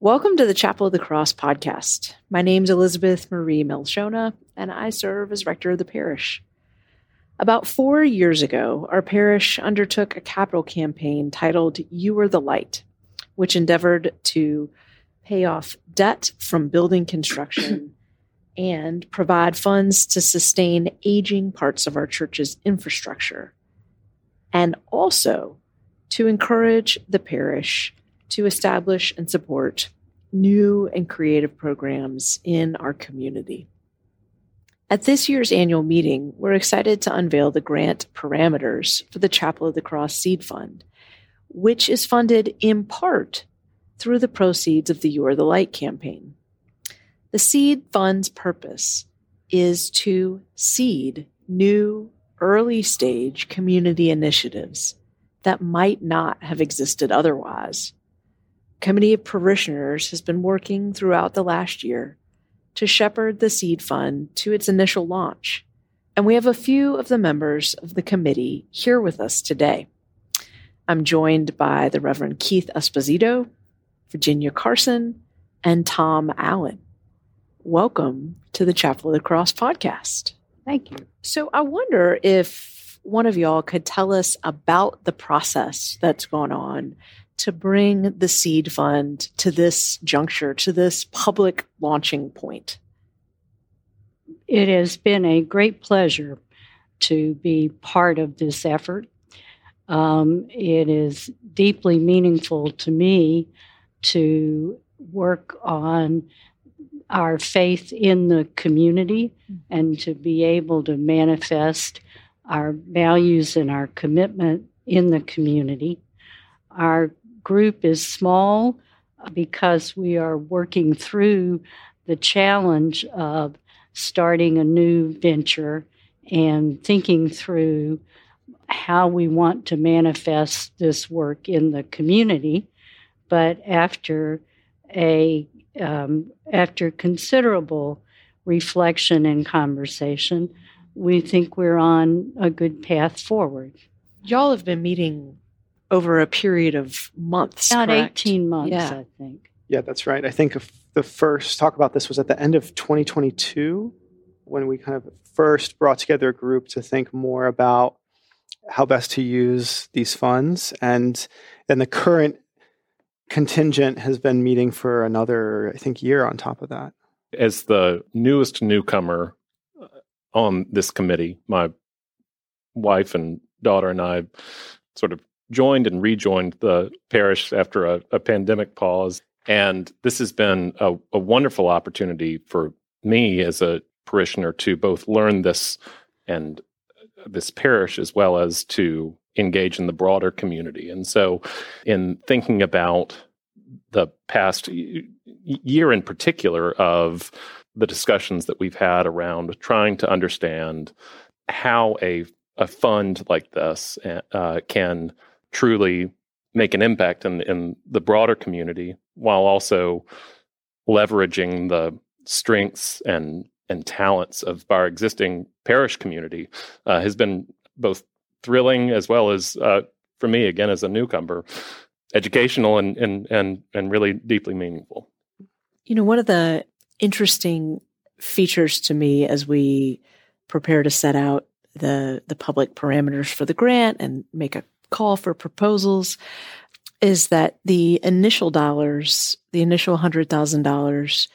Welcome to the Chapel of the Cross podcast. My name is Elizabeth Marie Melchionna, and I serve as rector of the parish. About four years ago, our parish undertook a capital campaign titled You Are the Light, which endeavored to pay off debt from building construction and provide funds to sustain aging parts of our church's infrastructure, and also to encourage the parish to establish and support new and creative programs in our community. At this year's annual meeting, we're excited to unveil the grant parameters for the Chapel of the Cross Seed Fund, which is funded in part through the proceeds of the You Are the Light campaign. The Seed Fund's purpose is to seed new early stage community initiatives that might not have existed otherwise Committee of Parishioners has been working throughout the last year to shepherd the seed fund to its initial launch, and we have a few of the members of the committee here with us today. I'm joined by the Reverend Keith Esposito, Virginia Carson, and Tom Allen. Welcome to the Chapel of the Cross podcast. Thank you. So, I wonder if one of y'all could tell us about the process that's gone on to bring the seed fund to this juncture, to this public launching point? It has been a great pleasure to be part of this effort. Um, it is deeply meaningful to me to work on our faith in the community and to be able to manifest our values and our commitment in the community. Our group is small because we are working through the challenge of starting a new venture and thinking through how we want to manifest this work in the community. But after a um, after considerable reflection and conversation, we think we're on a good path forward. Y'all have been meeting over a period of months. About correct? 18 months, Yeah. I think. Yeah, that's right. I think the first talk about this was at the end of 2022 when we kind of first brought together a group to think more about how best to use these funds. And then the current contingent has been meeting for another, I think, year on top of that. as the newest newcomer uh, on this committee, my wife and daughter and I sort of joined and rejoined the parish after a, a pandemic pause. And this has been a, a wonderful opportunity for me as a parishioner to both learn this and this parish as well as to engage in the broader community. And so, in thinking about the past year in particular of the discussions that we've had around trying to understand how a a fund like this uh, can truly make an impact in in the broader community while also leveraging the strengths and and talents of our existing parish community uh, has been both thrilling as well as uh, for me again as a newcomer educational and and and and really deeply meaningful. You know, one of the interesting features to me as we prepare to set out the the public parameters for the grant and make a call for proposals is that the initial dollars, the initial hundred thousand dollars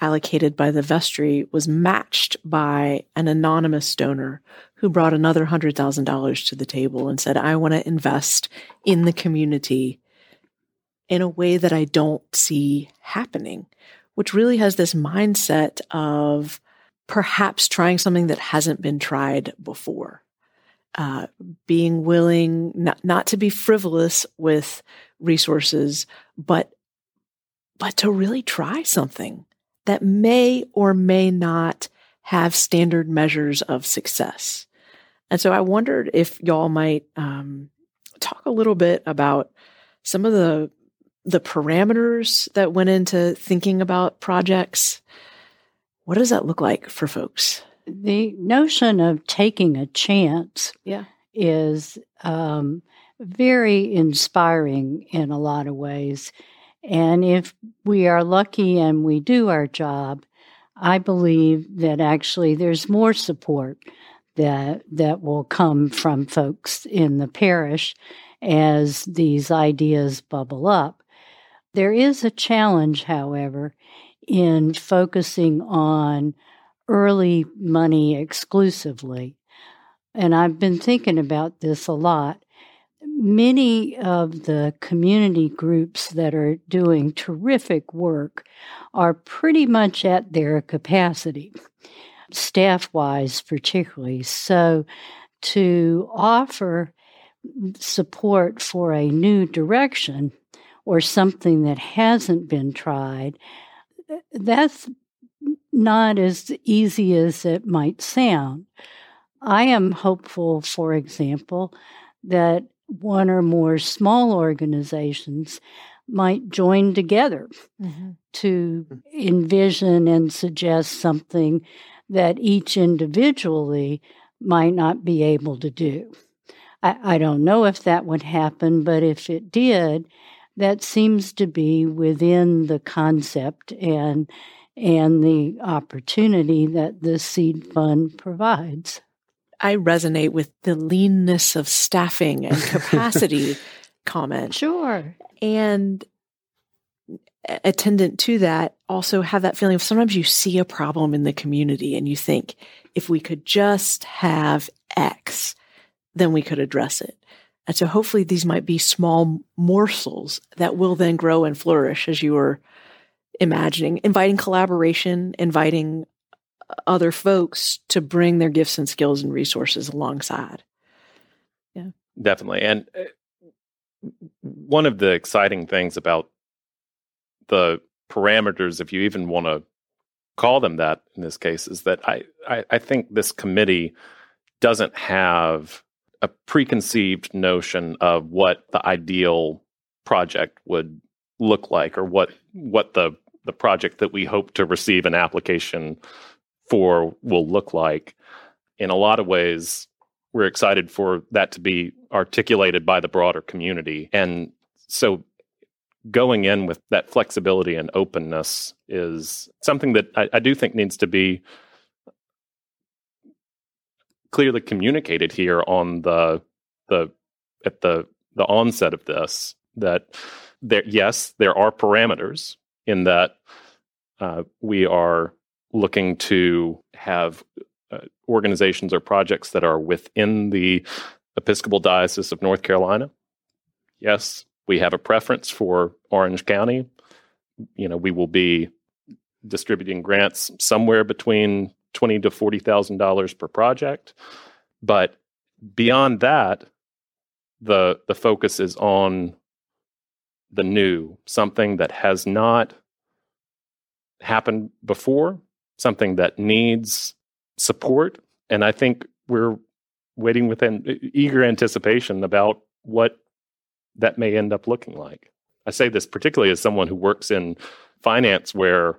allocated by the vestry was matched by an anonymous donor who brought another hundred thousand dollars to the table and said, I want to invest in the community in a way that I don't see happening, which really has this mindset of perhaps trying something that hasn't been tried before. Uh, being willing not, not to be frivolous with resources, but but to really try something that may or may not have standard measures of success. And so I wondered if y'all might um, talk a little bit about some of the the parameters that went into thinking about projects. What does that look like for folks? The notion of taking a chance Yeah. is um, very inspiring in a lot of ways. And if we are lucky and we do our job, I believe that actually there's more support that that will come from folks in the parish as these ideas bubble up. There is a challenge, however, in focusing on early money exclusively. And I've been thinking about this a lot. Many of the community groups that are doing terrific work are pretty much at their capacity, staff wise, particularly. So, to offer support for a new direction or something that hasn't been tried, that's not as easy as it might sound. I am hopeful, for example, that one or more small organizations might join together mm-hmm. to envision and suggest something that each individually might not be able to do. I, I don't know if that would happen, but if it did, that seems to be within the concept and and the opportunity that the seed fund provides. I resonate with the leanness of staffing and capacity comment. Sure. And attendant to that, also have that feeling of sometimes you see a problem in the community and you think, if we could just have X, then we could address it. And so hopefully these might be small morsels that will then grow and flourish as you were imagining, inviting collaboration, inviting other folks to bring their gifts and skills and resources alongside. Yeah. Definitely. And uh, one of the exciting things about the parameters, if you even want to call them that in this case, is that I, I, I think this committee doesn't have a preconceived notion of what the ideal project would look like or what what the the project that we hope to receive an application for will look like. In a lot of ways we're excited for that to be articulated by the broader community. And so going in with that flexibility and openness is something that I, I do think needs to be clearly communicated here on the the at the the onset of this that there yes there are parameters in that uh, we are looking to have uh, organizations or projects that are within the Episcopal Diocese of North Carolina. Yes, we have a preference for Orange County. You know, we will be distributing grants somewhere between twenty to forty thousand dollars per project. But beyond that, the the focus is on the new, something that has not happened before, something that needs support. And I think we're waiting with an eager anticipation about what that may end up looking like. I say this particularly as someone who works in finance, where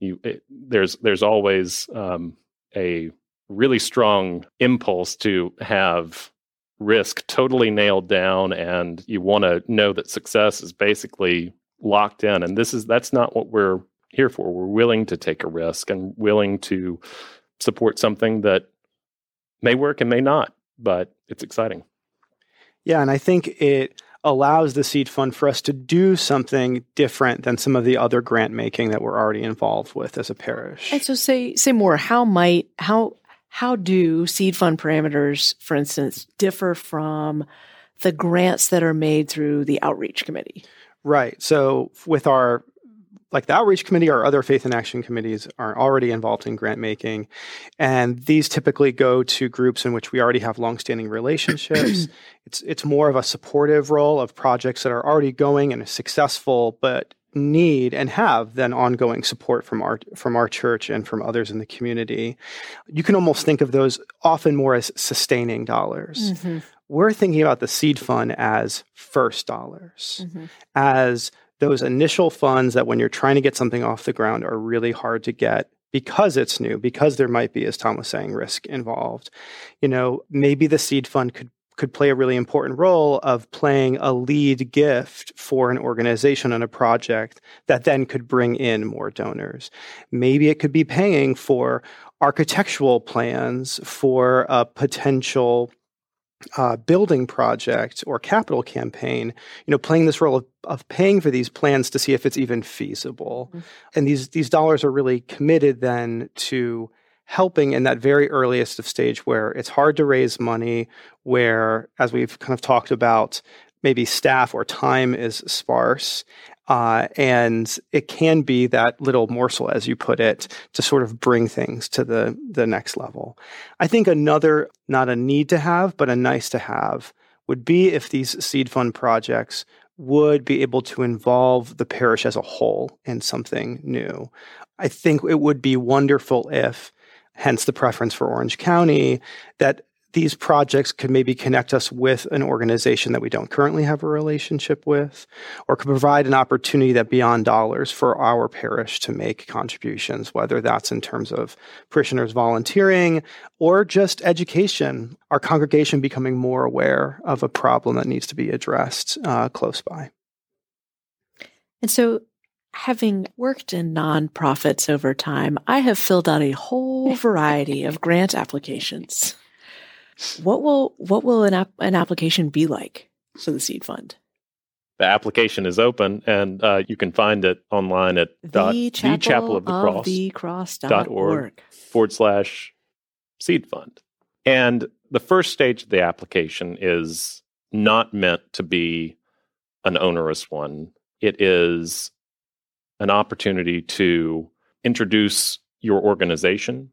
you it, there's there's always um, a really strong impulse to have risk totally nailed down and you want to know that success is basically locked in and this is that's not what we're here for. We're willing to take a risk and willing to support something that may work and may not but it's exciting. Yeah and i think it allows the seed fund for us to do something different than some of the other grant making that we're already involved with as a parish. And so say say more. How might how how do seed fund parameters for instance differ from the grants that are made through the outreach committee? Right. So with our like the outreach committee or other faith and action committees are already involved in grant making and these typically go to groups in which we already have longstanding relationships it's it's more of a supportive role of projects that are already going and are successful but need and have then ongoing support from our from our church and from others in the community you can almost think of those often more as sustaining dollars mm-hmm. we're thinking about the seed fund as first dollars mm-hmm. as those initial funds that when you're trying to get something off the ground are really hard to get because it's new, because there might be, as Tom was saying, risk involved. You know, maybe the seed fund could could play a really important role of playing a lead gift for an organization on a project that then could bring in more donors. Maybe it could be paying for architectural plans for a potential uh, building project or capital campaign, you know, playing this role of, of paying for these plans to see if it's even feasible. Mm-hmm. And these these dollars are really committed then to helping in that very earliest of stage where it's hard to raise money, where, as we've kind of talked about, maybe staff or time is sparse. Uh, and it can be that little morsel, as you put it, to sort of bring things to the, the next level. I think another, not a need to have, but a nice to have, would be if these seed fund projects would be able to involve the parish as a whole in something new. I think it would be wonderful if hence the preference for Orange County, that these projects could maybe connect us with an organization that we don't currently have a relationship with, or could provide an opportunity that beyond dollars for our parish to make contributions, whether that's in terms of parishioners volunteering or just education, our congregation becoming more aware of a problem that needs to be addressed uh, close by. And so having worked in nonprofits over time, I have filled out a whole variety of grant applications. What will what will an ap- an application be like for the seed fund? The application is open, and uh, you can find it online at the dot, chapel, the chapel of the cross, the cross dot org forward slash seed fund. And the first stage of the application is not meant to be an onerous one. It is an opportunity to introduce your organization.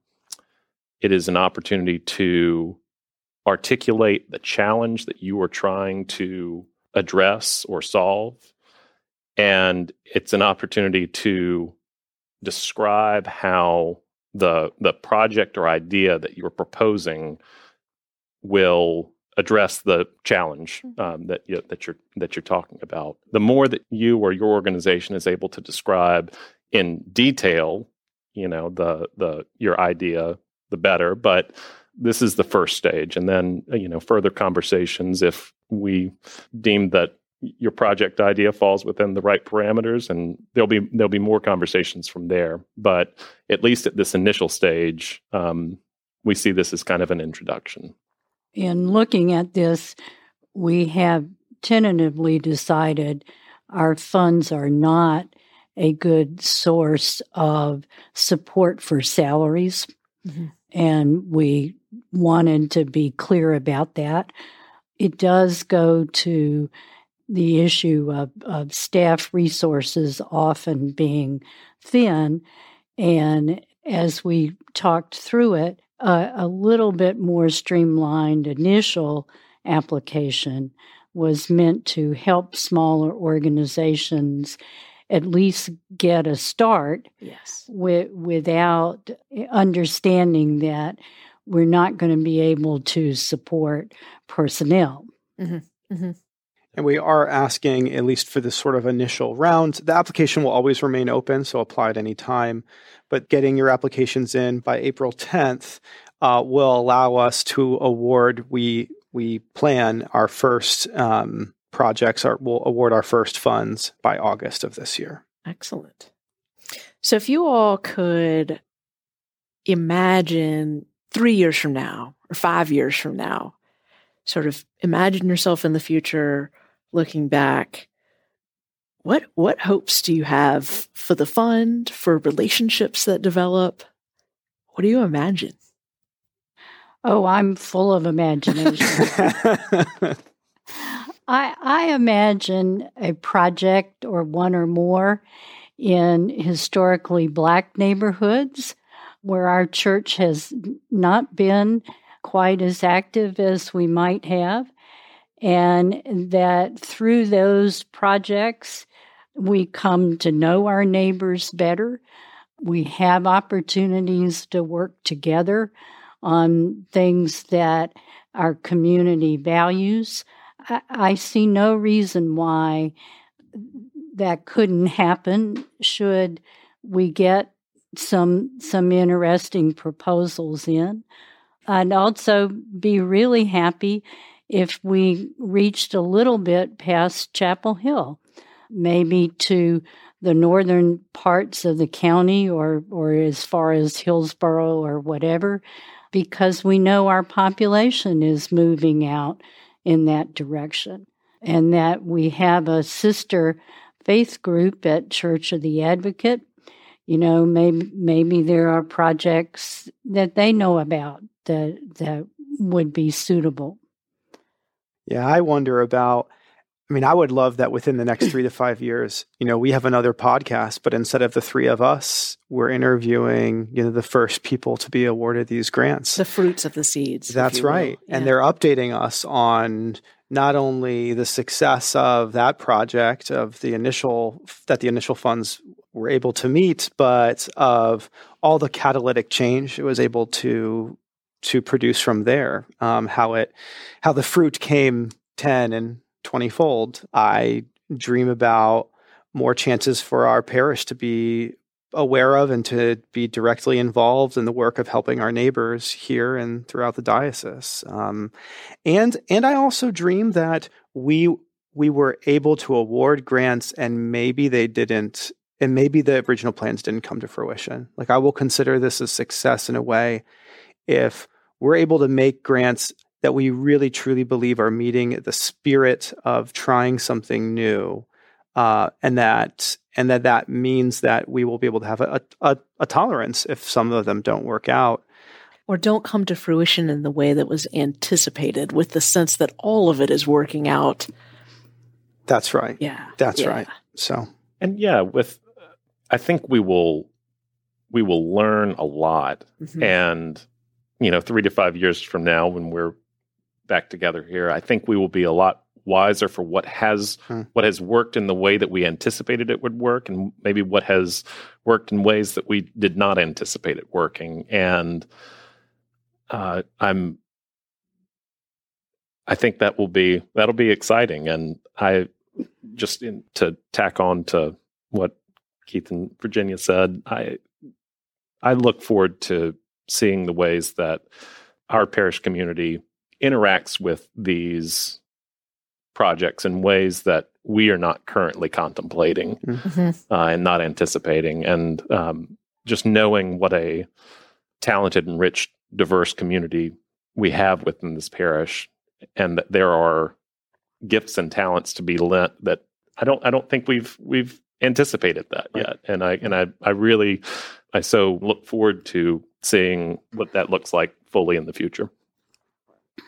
It is an opportunity to articulate the challenge that you are trying to address or solve. And it's an opportunity to describe how the the project or idea that you're proposing will address the challenge mm-hmm. um, that you, that you're that you're talking about. The more that you or your organization is able to describe in detail, you know the the your idea, the better. But this is the first stage, and then uh, you know further conversations if we deem that your project idea falls within the right parameters and there'll be there'll be more conversations from there but at least at this initial stage um, we see this as kind of an introduction in looking at this, we have tentatively decided our funds are not a good source of support for salaries. Mm-hmm. And we wanted to be clear about that. It does go to the issue of, of staff resources often being thin. And as we talked through it, a, a little bit more streamlined initial application was meant to help smaller organizations at least get a start yes. with, without understanding that we're not going to be able to support personnel. Mm-hmm. Mm-hmm. And we are asking, at least for this sort of initial round, the application will always remain open, so apply at any time. But getting your applications in by April 10th uh, will allow us to award. We we plan our first um, projects. Our, we'll award our first funds by August of this year. Excellent. So, if you all could imagine three years from now or five years from now, sort of imagine yourself in the future looking back what what hopes do you have for the fund for relationships that develop? What do you imagine? Oh i'm full of imagination. I, I imagine a project or one or more in historically black neighborhoods where our church has not been quite as active as we might have and that through those projects, we come to know our neighbors better. We have opportunities to work together on things that our community values. I, I see no reason why that couldn't happen should we get some some interesting proposals in. I'd also be really happy if we reached a little bit past Chapel Hill, maybe to the northern parts of the county or, or as far as Hillsborough or whatever, because we know our population is moving out in that direction. And that we have a sister faith group at Church of the Advocate. You know, maybe maybe there are projects that they know about that that would be suitable. Yeah, I wonder about. I mean, I would love that within the next three to five years, you know, we have another podcast, but instead of the three of us, we're interviewing, you know, the first people to be awarded these grants. The fruits of the seeds. That's right. Yeah. And they're updating us on not only the success of that project, of the initial, that the initial funds were able to meet, but of all the catalytic change it was able to to produce from there. Um, how it, how the fruit came ten and twenty fold. I dream about more chances for our parish to be aware of and to be directly involved in the work of helping our neighbors here and throughout the diocese. Um, and and I also dream that we we were able to award grants and maybe they didn't and maybe the original plans didn't come to fruition. Like I will consider this a success in a way if we're able to make grants that we really truly believe are meeting the spirit of trying something new uh, and that and that that means that we will be able to have a, a, a tolerance if some of them don't work out. Or don't come to fruition in the way that was anticipated with the sense that all of it is working out. That's right. Yeah. That's yeah. right. So. And yeah with i think we will we will learn a lot mm-hmm. and you know 3 to 5 years from now when we're back together here i think we will be a lot wiser for what has hmm. what has worked in the way that we anticipated it would work and maybe what has worked in ways that we did not anticipate it working and uh, i'm i think that will be that'll be exciting and i just in, to tack on to what keith and virginia said i i look forward to seeing the ways that our parish community interacts with these projects in ways that we are not currently contemplating mm-hmm. uh, and not anticipating. And um, just knowing what a talented and rich, diverse community we have within this parish, and that there are gifts and talents to be lent that I don't I don't think we've we've anticipated that right. yet. And I and I I really I so look forward to seeing what that looks like fully in the future. I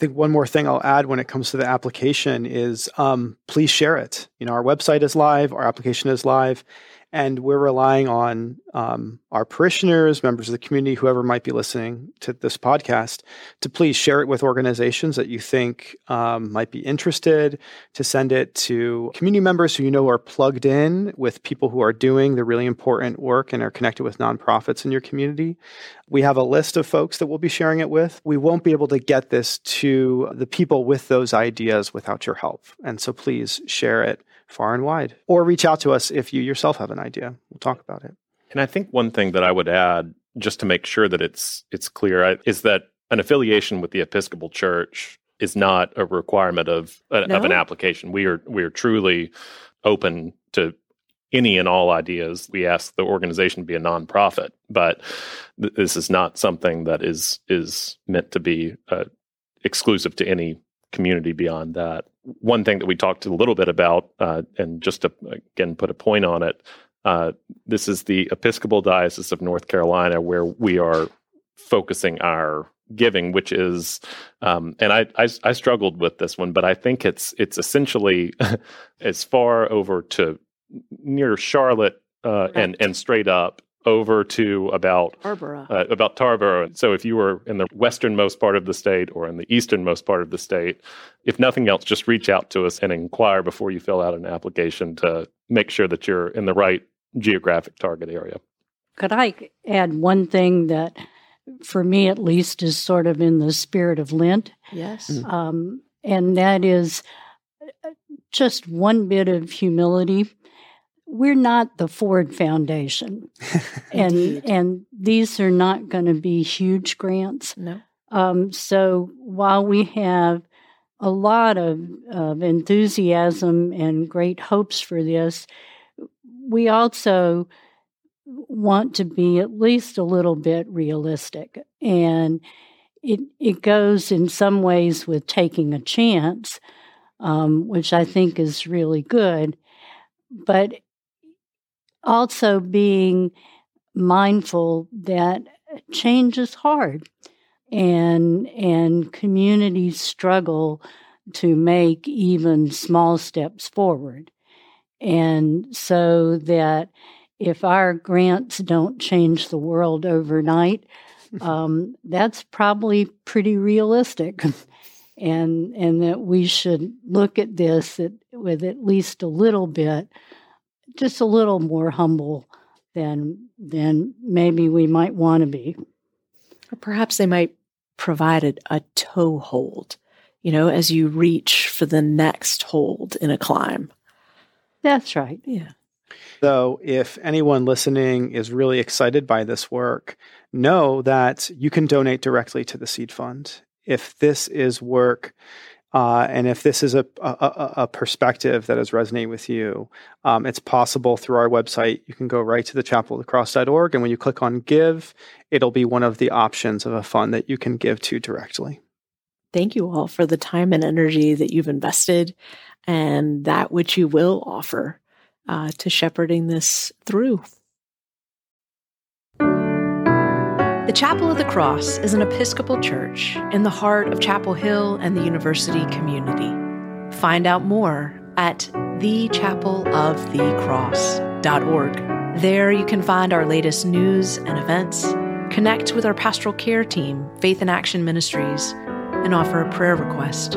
think one more thing I'll add when it comes to the application is um, please share it. You know, our website is live, our application is live, and we're relying on um, our parishioners, members of the community, whoever might be listening to this podcast, to please share it with organizations that you think um, might be interested, to send it to community members who you know are plugged in with people who are doing the really important work and are connected with nonprofits in your community. We have a list of folks that we'll be sharing it with. We won't be able to get this to the people with those ideas without your help. And so please share it far and wide. Or reach out to us if you yourself have an idea. We'll talk about it. And I think one thing that I would add, just to make sure that it's it's clear, is that an affiliation with the Episcopal Church is not a requirement of uh, no? of an application. We are we are truly open to any and all ideas. We ask the organization to be a nonprofit, but th- this is not something that is is meant to be uh, exclusive to any community beyond that. One thing that we talked a little bit about, uh, and just to again put a point on it, uh, this is the Episcopal Diocese of North Carolina, where we are focusing our giving, which is, um, and I, I, I struggled with this one, but I think it's it's essentially as far over to near Charlotte uh, right. and and straight up over to about Tarboro. Uh, about Tarboro. So if you were in the westernmost part of the state or in the easternmost part of the state, if nothing else, just reach out to us and inquire before you fill out an application to make sure that you're in the right geographic target area. Could I add one thing that, for me at least, is sort of in the spirit of Lent? Yes. Mm-hmm. Um, and that is uh, just one bit of humility we're not the Ford Foundation, and and these are not going to be huge grants. No, Um, so while we have a lot of, of enthusiasm and great hopes for this, we also want to be at least a little bit realistic. And it, it goes in some ways with taking a chance, um, which I think is really good, but also being mindful that change is hard and and communities struggle to make even small steps forward. And so that if our grants don't change the world overnight um, that's probably pretty realistic. And and that we should look at this at, with at least a little bit just a little more humble than than maybe we might want to be. Or perhaps they might provide a, a toe hold you know as you reach for the next hold in a climb. That's right. Yeah. So, if anyone listening is really excited by this work, know that you can donate directly to the Seed Fund. If this is work uh, and if this is a, a, a, perspective that is resonating with you, um, it's possible through our website. You can go right to the chapelofthecross.org, and when you click on Give, it'll be one of the options of a fund that you can give to directly. Thank you all for the time and energy that you've invested and that which you will offer uh, to shepherding this through. The Chapel of the Cross is an Episcopal church in the heart of Chapel Hill and the university community. Find out more at thechapelofthecross.org. There you can find our latest news and events, connect with our pastoral care team, Faith in Action Ministries, and offer a prayer request.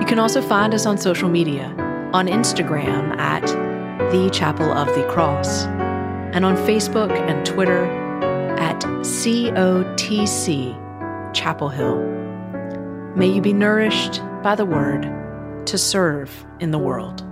You can also find us on social media on Instagram at the Chapel of the Cross, and on Facebook and Twitter at COTC Chapel Hill. May you be nourished by the word to serve in the world.